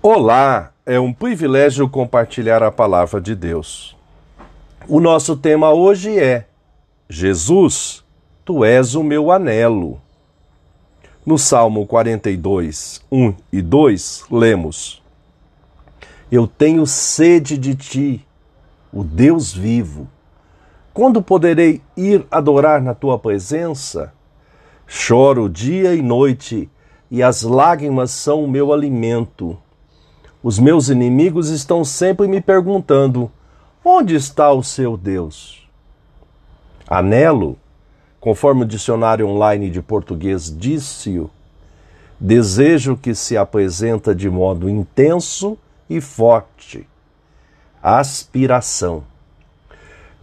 Olá, é um privilégio compartilhar a palavra de Deus. O nosso tema hoje é Jesus, tu és o meu anelo. No Salmo 42, 1 e 2, lemos: Eu tenho sede de ti, o Deus vivo. Quando poderei ir adorar na tua presença? Choro dia e noite, e as lágrimas são o meu alimento. Os meus inimigos estão sempre me perguntando: onde está o seu Deus? Anelo, conforme o dicionário online de português disse-o, desejo que se apresenta de modo intenso e forte. Aspiração.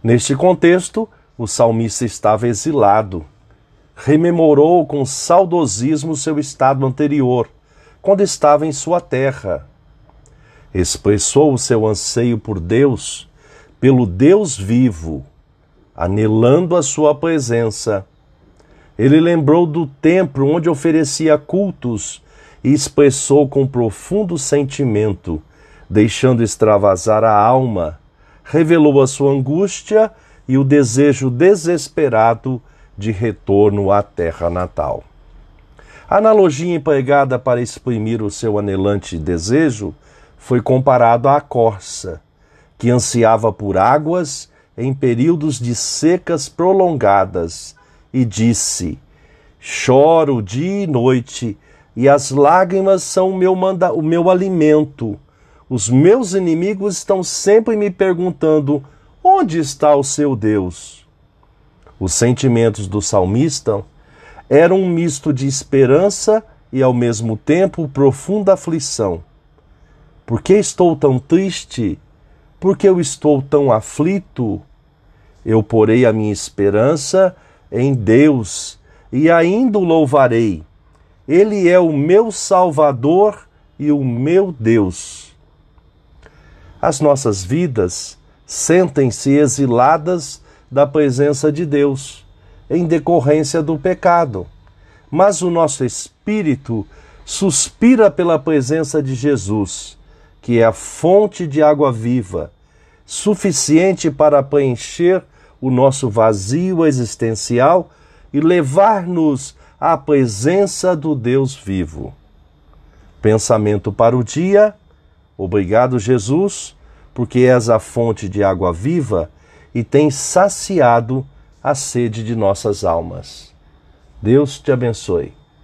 Neste contexto, o salmista estava exilado. Rememorou com saudosismo seu estado anterior, quando estava em sua terra expressou o seu anseio por Deus, pelo Deus vivo, anelando a sua presença. Ele lembrou do templo onde oferecia cultos e expressou com profundo sentimento, deixando extravasar a alma, revelou a sua angústia e o desejo desesperado de retorno à terra natal. A analogia empregada para exprimir o seu anelante desejo foi comparado à corça, que ansiava por águas em períodos de secas prolongadas, e disse: Choro dia e noite, e as lágrimas são o meu, manda o meu alimento. Os meus inimigos estão sempre me perguntando: onde está o seu Deus? Os sentimentos do salmista eram um misto de esperança e, ao mesmo tempo, profunda aflição. Por que estou tão triste? Por que eu estou tão aflito? Eu porei a minha esperança em Deus e ainda o louvarei. Ele é o meu Salvador e o meu Deus. As nossas vidas sentem-se exiladas da presença de Deus em decorrência do pecado, mas o nosso espírito suspira pela presença de Jesus que é a fonte de água viva, suficiente para preencher o nosso vazio existencial e levar-nos à presença do Deus vivo. Pensamento para o dia. Obrigado, Jesus, porque és a fonte de água viva e tens saciado a sede de nossas almas. Deus te abençoe.